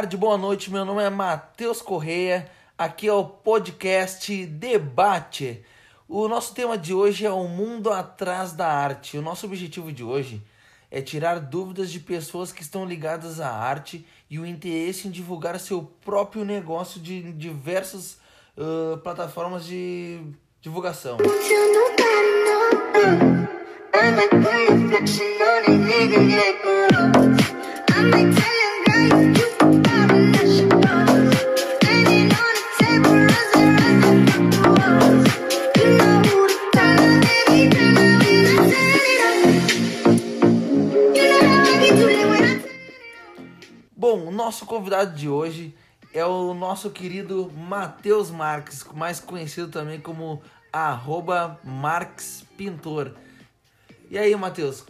Tarde, boa noite. Meu nome é Matheus Correia. Aqui é o podcast Debate. O nosso tema de hoje é o mundo atrás da arte. O nosso objetivo de hoje é tirar dúvidas de pessoas que estão ligadas à arte e o interesse em divulgar seu próprio negócio de diversas uh, plataformas de divulgação. Bom, convidado de hoje é o nosso querido Matheus Marques, mais conhecido também como arroba Marques Pintor. E aí, Matheus,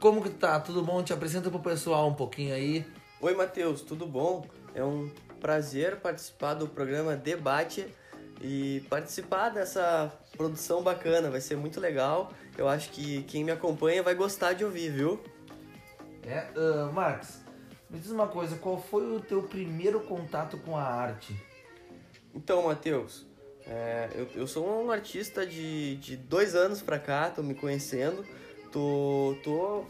como que tá? Tudo bom? Te apresenta pro pessoal um pouquinho aí. Oi, Matheus, tudo bom? É um prazer participar do programa Debate e participar dessa produção bacana, vai ser muito legal. Eu acho que quem me acompanha vai gostar de ouvir, viu? É, uh, Marques, me diz uma coisa, qual foi o teu primeiro contato com a arte? Então, Matheus, é, eu, eu sou um artista de, de dois anos pra cá, tô me conhecendo, tô, tô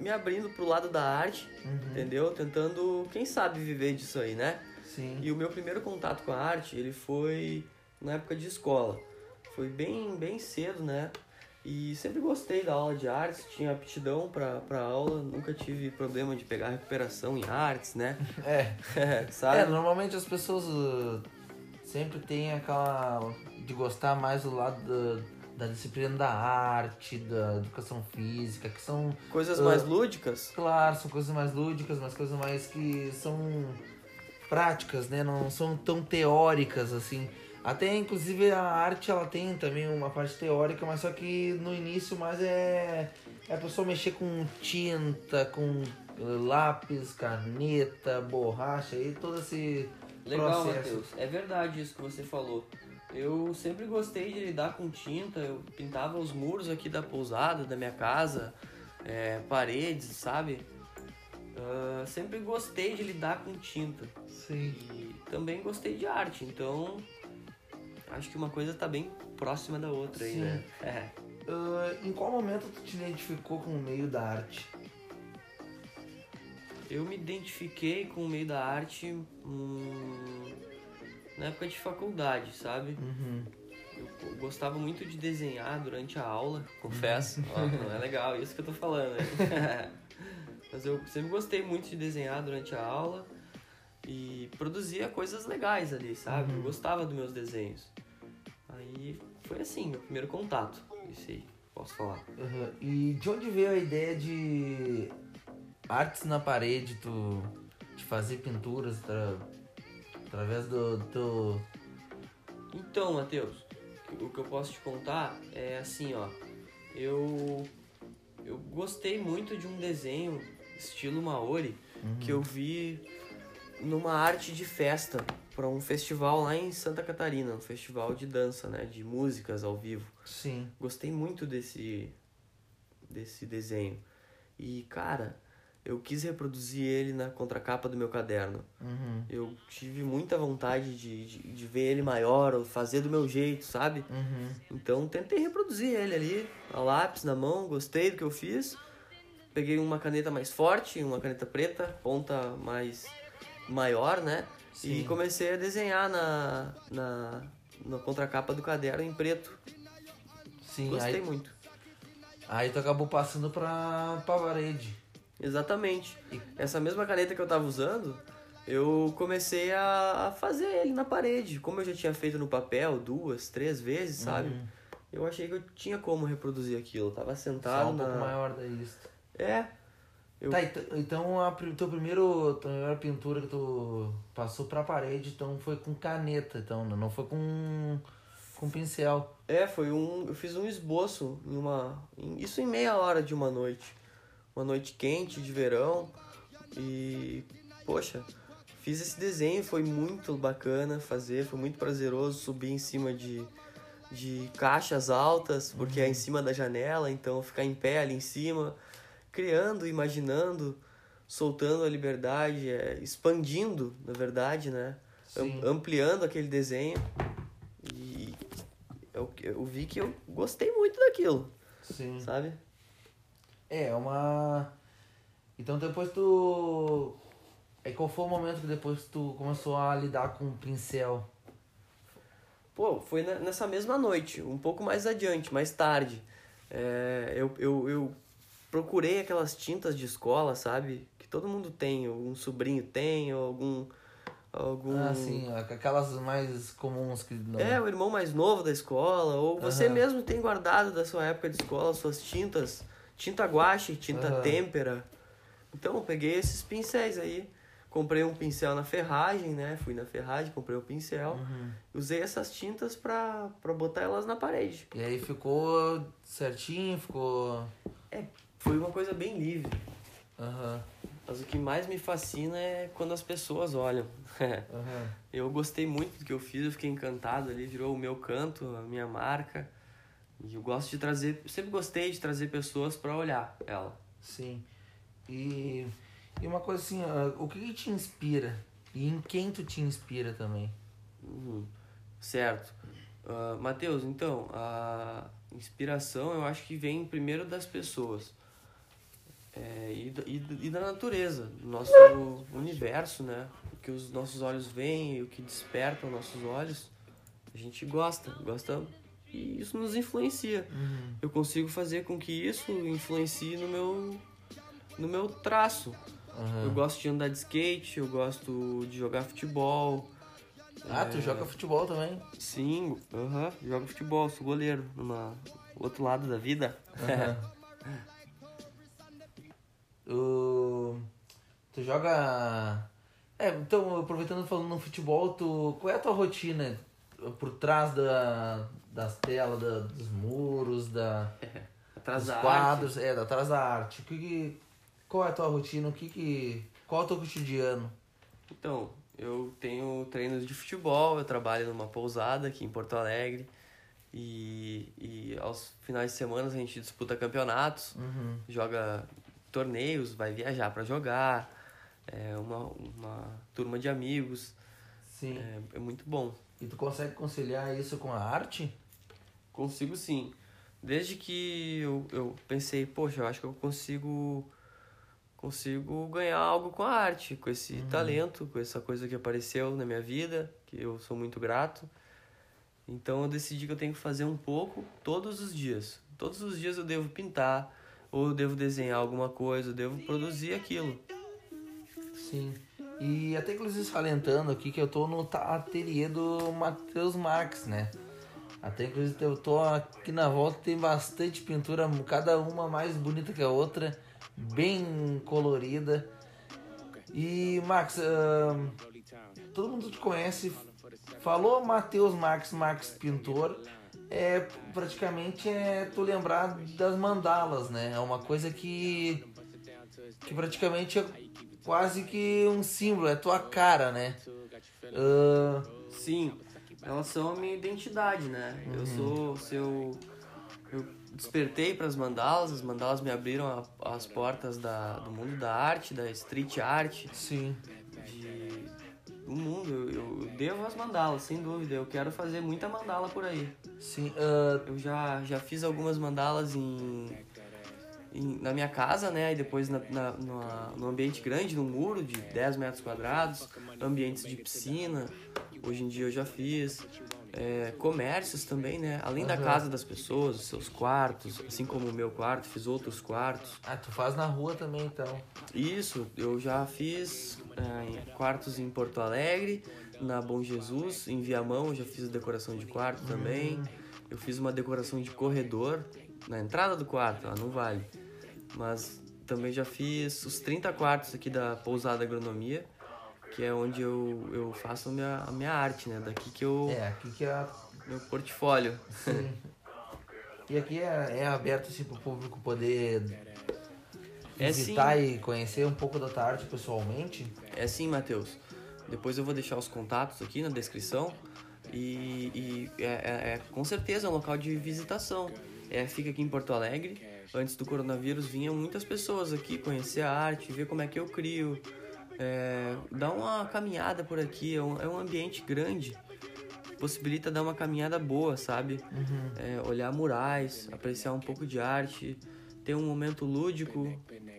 me abrindo pro lado da arte, Uhum. entendeu? Tentando, quem sabe, viver disso aí, né? Sim. E o meu primeiro contato com a arte, ele foi na época de escola. Foi bem, bem cedo, né? E sempre gostei da aula de artes, tinha aptidão pra, pra aula, nunca tive problema de pegar recuperação em artes, né? É. É, Sabe? normalmente as pessoas uh, sempre têm aquela de gostar mais do lado da, da disciplina da arte, da educação física, que são, Coisas Ah. mais lúdicas. claro, são coisas mais lúdicas, mas coisas mais que são práticas, né? Não são tão teóricas assim. Até inclusive a arte ela tem também uma parte teórica, mas só que no início mais é, é a pessoa mexer com tinta, com uh, lápis, caneta, borracha e todo esse Legal, processo. Matheus. É verdade isso que você falou. Eu sempre gostei de lidar com tinta, eu pintava os muros aqui da pousada, da minha casa, é, paredes, sabe? Ah, sempre gostei de lidar com tinta. Sim. E também gostei de arte, então acho que uma coisa tá bem próxima da outra aí, Sim. né? É. Uh, em qual momento tu te identificou com o meio da arte? Eu me identifiquei com o meio da arte hum, na época de faculdade, sabe? Uhum. Eu gostava muito de desenhar durante a aula, confesso. Ó, não é legal isso que eu tô falando, né? Mas eu sempre gostei muito de desenhar durante a aula e produzia coisas legais ali, sabe? Eu Uhum. gostava dos meus desenhos. Aí foi assim, meu primeiro contato. Isso aí, posso falar. Uhum. E de onde veio a ideia de artes na parede, tu de fazer pinturas atra- através do teu. Então, Matheus, o que eu posso te contar é assim, ó. Eu eu gostei muito de um desenho estilo Maori que eu vi numa arte de festa para um festival lá em Santa Catarina, um festival de dança, né, de músicas ao vivo. Sim. Gostei muito desse desse desenho. E cara, eu quis reproduzir ele na contracapa do meu caderno. Uhum. Eu tive muita vontade de, de, de ver ele maior, ou fazer do meu jeito, sabe? Uhum. Então tentei reproduzir ele ali, a lápis na mão, gostei do que eu fiz. Peguei uma caneta mais forte, uma caneta preta, ponta mais maior, né? Sim. E comecei a desenhar na, na, na contracapa do caderno em preto. Sim. Gostei Aí, muito. aí tu acabou passando pra, pra parede. Exatamente. E- Essa mesma caneta que eu tava usando, eu comecei a, a fazer ele na parede. Como eu já tinha feito no papel duas, três vezes, sabe? Uhum. Eu achei que eu tinha como reproduzir aquilo. Eu tava Só sentado um pouco na... maior da lista. É. Eu... Tá, ent- então a teu primeiro, tua primeira pintura que tu passou pra parede, então foi com caneta, então não foi com, com pincel. É, foi um... Eu fiz um esboço em uma... Isso em meia hora de uma noite. Uma noite quente, de verão. E... Poxa, fiz esse desenho. Foi muito bacana fazer. Foi muito prazeroso subir em cima de... De caixas altas, porque é em cima da janela, então ficar em pé ali em cima, criando, imaginando soltando a liberdade, é, expandindo, na verdade, né? Sim. Am- ampliando aquele desenho. E eu, eu vi que eu gostei muito daquilo, Sim. sabe? É, uma. Então depois tu. É qual foi o momento que depois tu começou a lidar com o pincel? Pô, foi nessa mesma noite, um pouco mais adiante, mais tarde. É, eu, eu, eu procurei aquelas tintas de escola, sabe? Que todo mundo tem, algum sobrinho tem, ou algum. algum... Ah, sim, aquelas mais comuns que. Não... É, o irmão mais novo da escola, ou você Aham. mesmo tem guardado da sua época de escola suas tintas, tinta guache, tinta Aham. têmpera. Então eu peguei esses pincéis aí, comprei um pincel na ferragem, né? Fui na ferragem, comprei o pincel, Uhum. usei essas tintas pra, pra botar elas na parede. E aí ficou certinho, ficou. Foi uma coisa bem livre. Aham. Mas o que mais me fascina é quando as pessoas olham. Aham. eu gostei muito do que eu fiz, eu fiquei encantado ali, virou o meu canto, a minha marca. E eu gosto de trazer, sempre gostei de trazer pessoas pra olhar ela. Sim. E, e uma coisa assim, ah, o que, que te inspira? E em quem tu te inspira também? Uhum. Certo. Uh, Matheus, então, a inspiração eu acho que vem primeiro das pessoas. É, e, da- e, e da natureza, do nosso universo, né? O que os nossos olhos veem, o que desperta os nossos olhos, a gente gosta, gosta e isso nos influencia. Uhum. Eu consigo fazer com que isso influencie no meu, no meu traço. Aham. Eu gosto de andar de skate, eu gosto de jogar futebol, Ah, tu joga futebol também? Sim, aham, jogo futebol, sou goleiro, numa outro lado da vida. Aham. O- Tu joga. É, então, aproveitando falando no futebol, tu... qual é a tua rotina por trás da... das telas, da... dos muros, da... Atrás dos da quadros, é, atrás da arte? O que que... Qual é a tua rotina? O que que... Qual é o teu cotidiano? arte. Então, eu tenho treinos de futebol, eu trabalho numa pousada aqui em Porto Alegre. E, e aos finais de semana a gente disputa campeonatos, Uhum. joga torneios, vai viajar para jogar. É uma, uma turma de amigos. Sim. É, é muito bom. E tu consegue conciliar isso com a arte? Consigo sim. Desde que eu, eu pensei, poxa, eu acho que eu consigo consigo ganhar algo com a arte, com esse talento, com essa coisa que apareceu na minha vida, que eu sou muito grato. Então eu decidi que eu tenho que fazer um pouco todos os dias. Todos os dias eu devo pintar, ou eu devo desenhar alguma coisa, eu devo produzir aquilo. Sim. E até inclusive salientando aqui que eu tô no ateliê do Matheus Marques, né? Até inclusive eu tô aqui na volta, tem bastante pintura, cada uma mais bonita que a outra, bem colorida. E Max, ahn, todo mundo te conhece, falou Matheus Marques, Marques pintor, é praticamente é tu lembrar das mandalas, né? É uma coisa que que praticamente é quase que um símbolo, é tua cara, né? Ah, Sim, elas são a minha identidade, né? Eu sou, se eu, eu despertei para as mandalas, as mandalas me abriram a- as portas da, do mundo da arte, da street art, sim. de, do mundo. Eu, eu devo as mandalas, sem dúvida. Eu quero fazer muita mandala por aí. Sim, ah, Eu já, já fiz algumas mandalas em, em- na minha casa, né? E depois na, na, num ambiente grande, num muro de 10 metros quadrados, ambientes de piscina. Hoje em dia eu já fiz. É, comércios também, né? Além da Aham. casa das pessoas, os seus quartos, assim como o meu quarto, fiz outros quartos. ah, tu faz na rua também, então. Isso, eu já fiz é, em quartos em Porto Alegre, na Bom Jesus, em Viamão, já fiz decoração de quarto também. Eu fiz uma decoração de corredor na entrada do quarto, lá não vale. Mas também já fiz os 30 quartos aqui da Pousada Agronomia, que é onde eu, eu faço a minha, a minha arte, né? Daqui que eu. É, aqui que é a meu portfólio. Sim. E aqui é, é aberto assim pro público poder É visitar e conhecer um pouco da tua arte pessoalmente. É sim, Matheus. Depois eu vou deixar os contatos aqui na descrição. E, e é, é- é- com certeza é um local de visitação. É, fica aqui em Porto Alegre, antes do coronavírus, vinham muitas pessoas aqui conhecer a arte, ver como é que eu crio, é, dar uma caminhada por aqui. É um, é um ambiente grande, possibilita dar uma caminhada boa, sabe? É, olhar murais, apreciar um pouco de arte, ter um momento lúdico,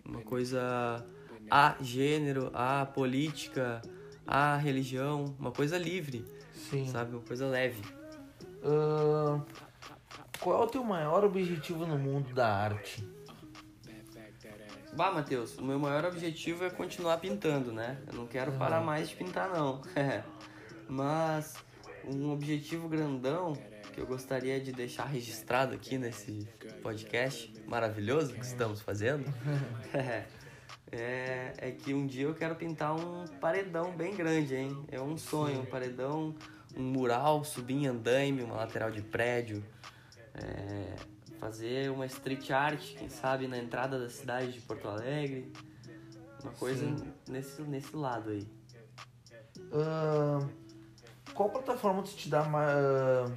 uma coisa a gênero, a política, a religião, uma coisa livre, Sim. sabe? Uma coisa leve. Ahn, qual é o teu maior objetivo no mundo da arte? Bah, Matheus, o meu maior objetivo é continuar pintando, né? Eu não quero parar mais de pintar, não. Mas um objetivo grandão que eu gostaria de deixar registrado aqui nesse podcast maravilhoso que estamos fazendo é, é que um dia eu quero pintar um paredão bem grande, hein? É um sonho, um paredão, um mural, subir em andaime, uma lateral de prédio. É, fazer uma street art, quem sabe, na entrada da cidade de Porto Alegre. Uma coisa nesse, nesse lado aí. Ahn, qual plataforma tu te dá ah,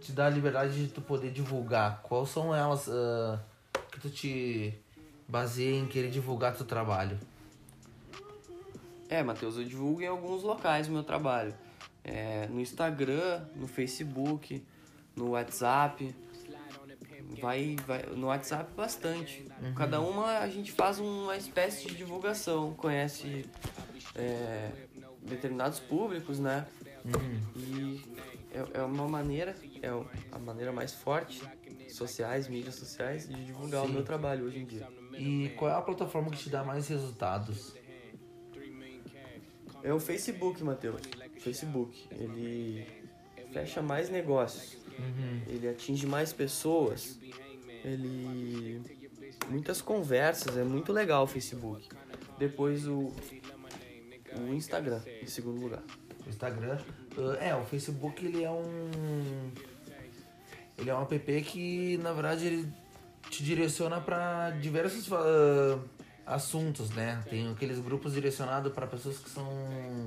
te dá a liberdade de tu poder divulgar? Quais são elas ah, que tu te baseia em querer divulgar teu trabalho? É, Matheus, eu divulgo em alguns locais o meu trabalho. É, no Instagram, no Facebook, no WhatsApp. Vai, vai, no WhatsApp bastante. Cada uma a gente faz uma espécie de divulgação, conhece é, determinados públicos, né? E é, é uma maneira, é a maneira mais forte, sociais, mídias sociais, de divulgar o Sim. meu trabalho hoje em dia. E qual é a plataforma que te dá mais resultados? É o Facebook, Matheus. Facebook. Ele fecha mais negócios. Ele atinge mais pessoas. Ele. Muitas conversas. É muito legal o Facebook. Depois o. O Instagram, em segundo lugar. O Instagram. ah, é, o Facebook ele é um. Ele é um app que na verdade ele te direciona para diversos ah, assuntos, né? Tem aqueles grupos direcionados para pessoas que são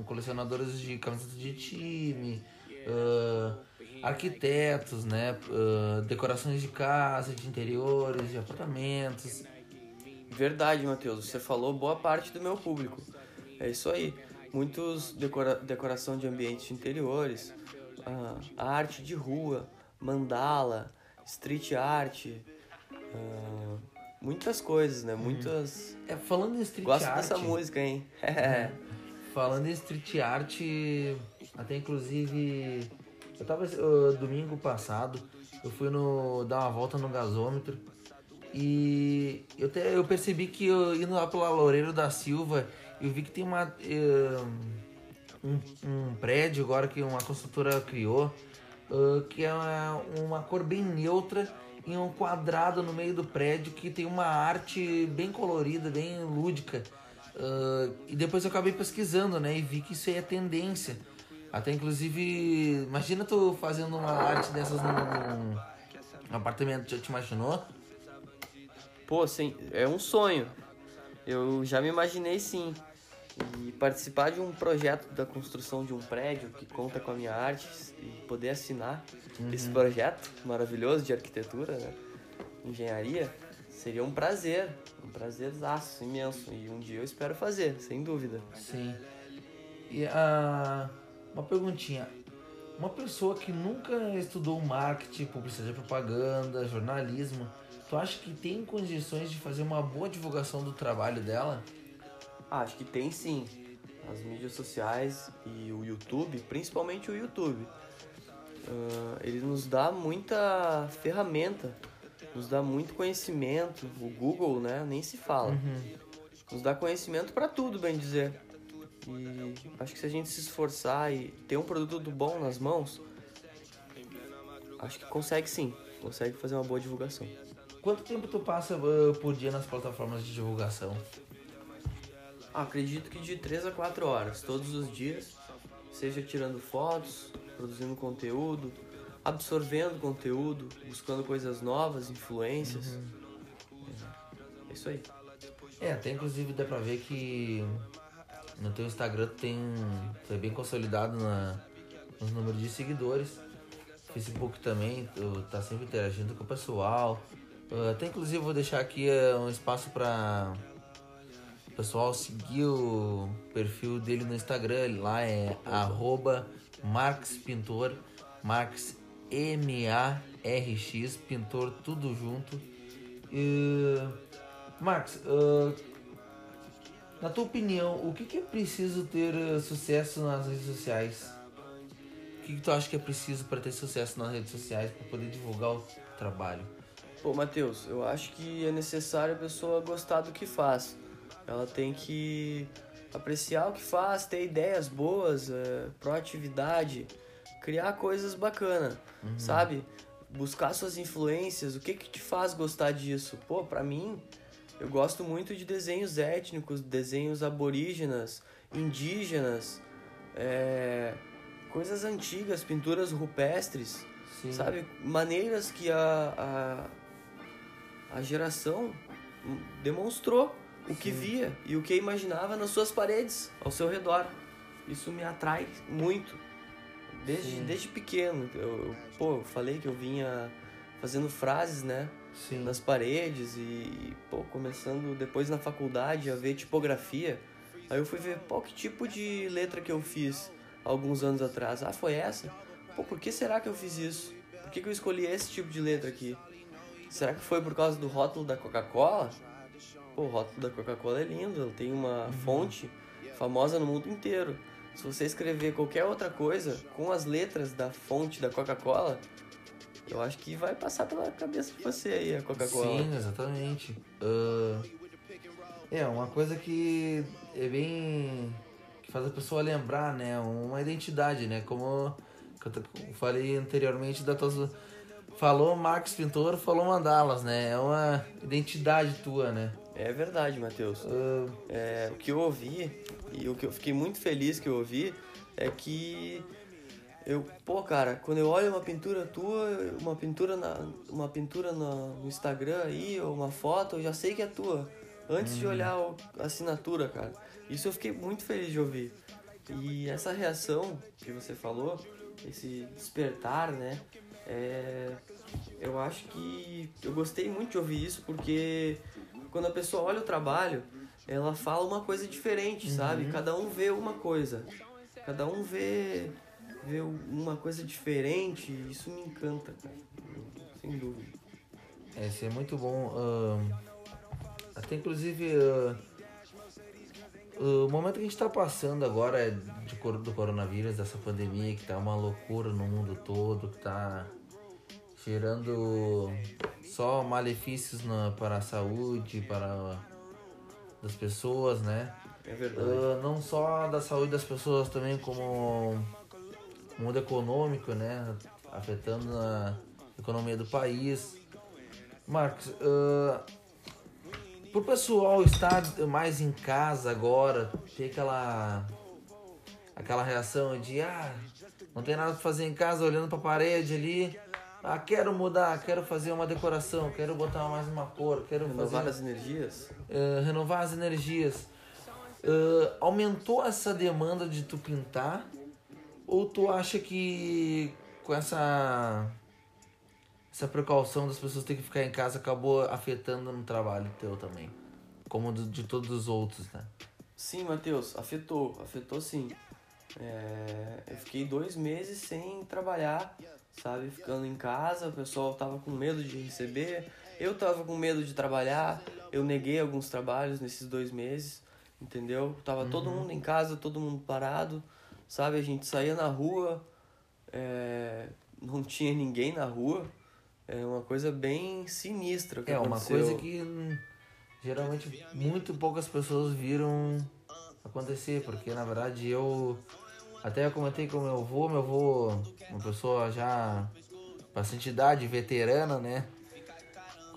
colecionadores de camisetas de time, ah, arquitetos, né? Ah, decorações de casa, de interiores, de apartamentos. Verdade, Matheus. Você falou boa parte do meu público. É isso aí. Muitos decora decoração de ambientes interiores, ah, arte de rua, mandala, street art, ah, muitas coisas, né? Muitas. É, falando em street Gosto art, dessa música, hein? Falando em street art, até inclusive, eu tava uh, domingo passado, eu fui no dar uma volta no gasômetro e eu, te, eu percebi que eu, indo lá pela Loureiro da Silva, eu vi que tem uma uh, um, um prédio agora que uma construtora criou, uh, que é uma, uma cor bem neutra em um quadrado no meio do prédio que tem uma arte bem colorida, bem lúdica. Uh, e depois eu acabei pesquisando, né? E vi que isso aí é tendência. Até inclusive, imagina tu fazendo uma arte dessas num, num apartamento, já te imaginou? Pô, sim, é um sonho. Eu já me imaginei sim. E participar de um projeto da construção de um prédio que conta com a minha arte e poder assinar esse projeto maravilhoso de arquitetura, né? engenharia, seria um prazer, um prazerzaço imenso. E um dia eu espero fazer, sem dúvida. Sim. E a uma perguntinha. Uma pessoa que nunca estudou marketing, publicidade propaganda, jornalismo, tu acha que tem condições de fazer uma boa divulgação do trabalho dela? Ah, acho que tem sim. As mídias sociais e o YouTube, principalmente o YouTube. Ah, ele nos dá muita ferramenta, nos dá muito conhecimento. O Google, né, nem se fala. Nos dá conhecimento para tudo, bem dizer. E acho que se a gente se esforçar e ter um produto bom nas mãos, acho que consegue sim. Consegue fazer uma boa divulgação. Quanto tempo tu passa uh, por dia nas plataformas de divulgação? Ah, acredito que de 3 a 4 horas, todos os dias, seja tirando fotos, produzindo conteúdo, absorvendo conteúdo, buscando coisas novas, influências. É isso aí. É, até inclusive dá pra ver que no teu Instagram tu tem. Tu é bem consolidado na, nos números de seguidores. Facebook também, tu tá sempre interagindo com o pessoal. Uh, até inclusive vou deixar aqui uh, um espaço para o pessoal seguir o perfil dele no Instagram. Lá é arroba Marx Pintor, Marx M-A-R-X, Pintor, tudo junto. Uh, Marx, na tua opinião, o que, que é preciso ter sucesso nas redes sociais? O que, que tu acha que é preciso para ter sucesso nas redes sociais, para poder divulgar o trabalho? Pô, Matheus, eu acho que é necessário a pessoa gostar do que faz. Ela tem que apreciar o que faz, ter ideias boas, é, proatividade, criar coisas bacanas, uhum. sabe? Buscar suas influências, o que que te faz gostar disso? Pô, pra mim, eu gosto muito de desenhos étnicos, desenhos aborígenas, indígenas, é, coisas antigas, pinturas rupestres, Sim. sabe? Maneiras que a, a a geração demonstrou o que Sim. via e o que imaginava nas suas paredes, ao seu redor. Isso me atrai muito. Desde, desde pequeno. Eu, eu, pô, eu falei que eu vinha fazendo frases, né? Sim. Nas paredes e, pô, começando depois na faculdade a ver tipografia. Aí eu fui ver, pô, que tipo de letra que eu fiz alguns anos atrás. Ah, foi essa? Pô, por que será que eu fiz isso? Por que, que eu escolhi esse tipo de letra aqui? Será que foi por causa do rótulo da Coca-Cola? Pô, o rótulo da Coca-Cola é lindo, tem uma uhum. fonte famosa no mundo inteiro. Se você escrever qualquer outra coisa com as letras da fonte da Coca-Cola, eu acho que vai passar pela cabeça de você aí a Coca-Cola. Sim, exatamente. Uh, é, uma coisa que é bem. que faz a pessoa lembrar, né? Uma identidade, né? Como eu falei anteriormente da tua Falou Max Pintor, falou Mandalas, né? É uma identidade tua, né? É verdade, Matheus. Uh... É, o que eu ouvi, e o que eu fiquei muito feliz que eu ouvi, é que eu, pô, cara, quando eu olho uma pintura tua, uma pintura na, uma pintura no Instagram aí, ou uma foto, eu já sei que é tua. Antes de uhum. olhar a assinatura, cara. Isso eu fiquei muito feliz de ouvir. E essa reação que você falou, esse despertar, né? É, eu acho que eu gostei muito de ouvir isso porque quando a pessoa olha o trabalho, ela fala uma coisa diferente, uhum. sabe? Cada um vê uma coisa. Cada um vê, vê uma coisa diferente. Isso me encanta, cara. Sem dúvida. É, isso é muito bom. Uh, até inclusive. Uh, o momento que a gente está passando agora é de, do coronavírus, dessa pandemia que tá uma loucura no mundo todo, que tá gerando só malefícios na, para a saúde, para das pessoas, né? É verdade. Uh, não só da saúde das pessoas, também como mundo econômico, né? Afetando a economia do país. Marcos, uh, pro pessoal estar mais em casa agora, ter aquela aquela reação de ah, não tem nada para fazer em casa, olhando para a parede ali, ah, quero mudar, quero fazer uma decoração, quero botar mais uma cor, quero renovar fazer, as energias. Uh, renovar as energias. Uh, aumentou essa demanda de tu pintar? Ou tu acha que com essa essa precaução das pessoas terem que ficar em casa acabou afetando no trabalho teu também? Como de, de todos os outros, né? Sim, Matheus, afetou, afetou sim. É, eu fiquei dois meses sem trabalhar sabe? Ficando em casa, o pessoal tava com medo de receber, eu tava com medo de trabalhar, eu neguei alguns trabalhos nesses dois meses, entendeu? Tava uhum. todo mundo em casa, todo mundo parado, sabe? A gente saía na rua, é... não tinha ninguém na rua, é uma coisa bem sinistra. é, aconteceu. uma coisa que hum, geralmente muito poucas pessoas viram acontecer, porque na verdade eu até eu comentei com meu avô, meu avô, uma pessoa já bastante idade, veterana, né?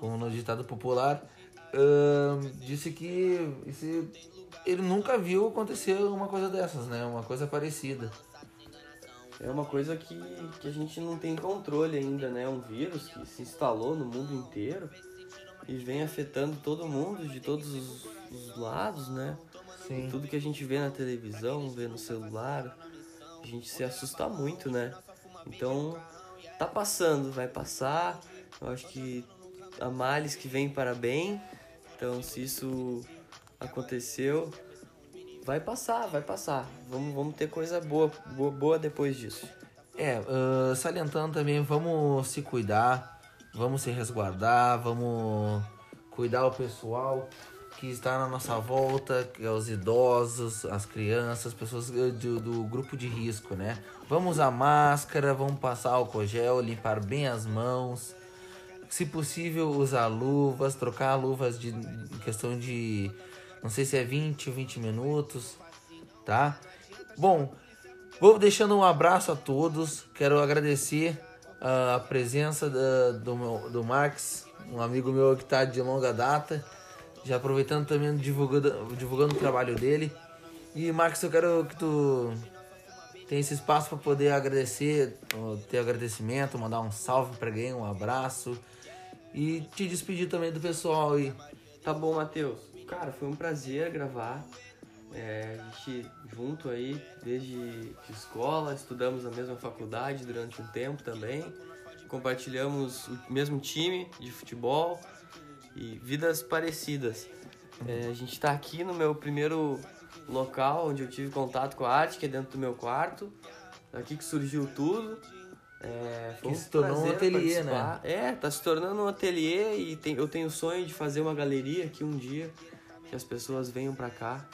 Como no ditado popular, uh, disse que esse, ele nunca viu acontecer uma coisa dessas, né? Uma coisa parecida. É uma coisa que, que a gente não tem controle ainda, né? Um vírus que se instalou no mundo inteiro e vem afetando todo mundo de todos os, os lados, né? Sim. Tudo que a gente vê na televisão, vê no celular, a gente se assusta muito, né? Então, tá passando, vai passar. Eu acho que há males que vem para bem. Então, se isso aconteceu, vai passar, vai passar. Vamos, vamos ter coisa boa, boa, boa depois disso. É, uh, salientando também, vamos se cuidar, vamos se resguardar, vamos cuidar o pessoal que está na nossa volta, que é os idosos, as crianças, pessoas do, do grupo de risco, né? Vamos usar máscara, vamos passar álcool gel, limpar bem as mãos. Se possível, usar luvas, trocar luvas de questão de não sei se é 20 ou 20 minutos, tá? Bom, vou deixando um abraço a todos. Quero agradecer a presença da, do, meu, do Max, um amigo meu que está de longa data já aproveitando também divulgando, divulgando o trabalho dele. E Marcos, eu quero que tu tenha esse espaço para poder agradecer, ter agradecimento, mandar um salve para alguém, um abraço e te despedir também do pessoal aí. Tá bom, Matheus. Cara, foi um prazer gravar. É, a gente junto aí, desde de escola, estudamos na mesma faculdade durante um tempo também. Compartilhamos o mesmo time de futebol e vidas parecidas. É, a gente está aqui no meu primeiro local onde eu tive contato com a arte, que é dentro do meu quarto. Aqui que surgiu tudo. É, que se tornou um ateliê, né? É, tá se tornando um ateliê e tem, eu tenho o sonho de fazer uma galeria aqui um dia, que as pessoas venham para cá.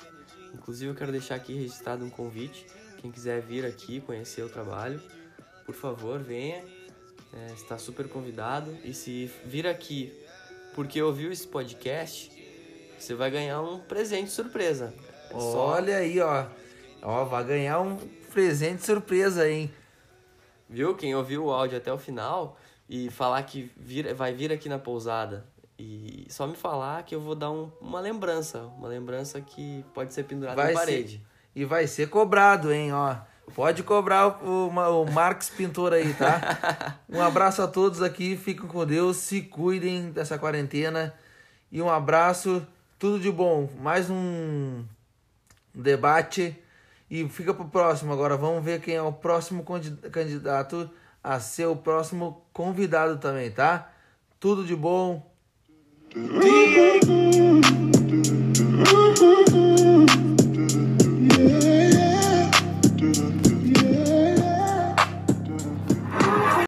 Inclusive eu quero deixar aqui registrado um convite. Quem quiser vir aqui conhecer o trabalho, por favor, venha. É, está super convidado. E se vir aqui porque ouviu esse podcast, você vai ganhar um presente surpresa. É Olha aí, ó. Ó, vai ganhar um presente surpresa, hein? Viu? Quem ouviu o áudio até o final e falar que vir, vai vir aqui na pousada e só me falar que eu vou dar um, uma lembrança, uma lembrança que pode ser pendurada vai na parede. Ser, e vai ser cobrado, hein, ó. Pode cobrar o, o, o Marcos Pintor aí, tá? Um abraço a todos aqui, fiquem com Deus, se cuidem dessa quarentena. E um abraço, tudo de bom. Mais um debate. E fica pro próximo agora. Vamos ver quem é o próximo candidato a ser o próximo convidado também, tá? Tudo de bom. D-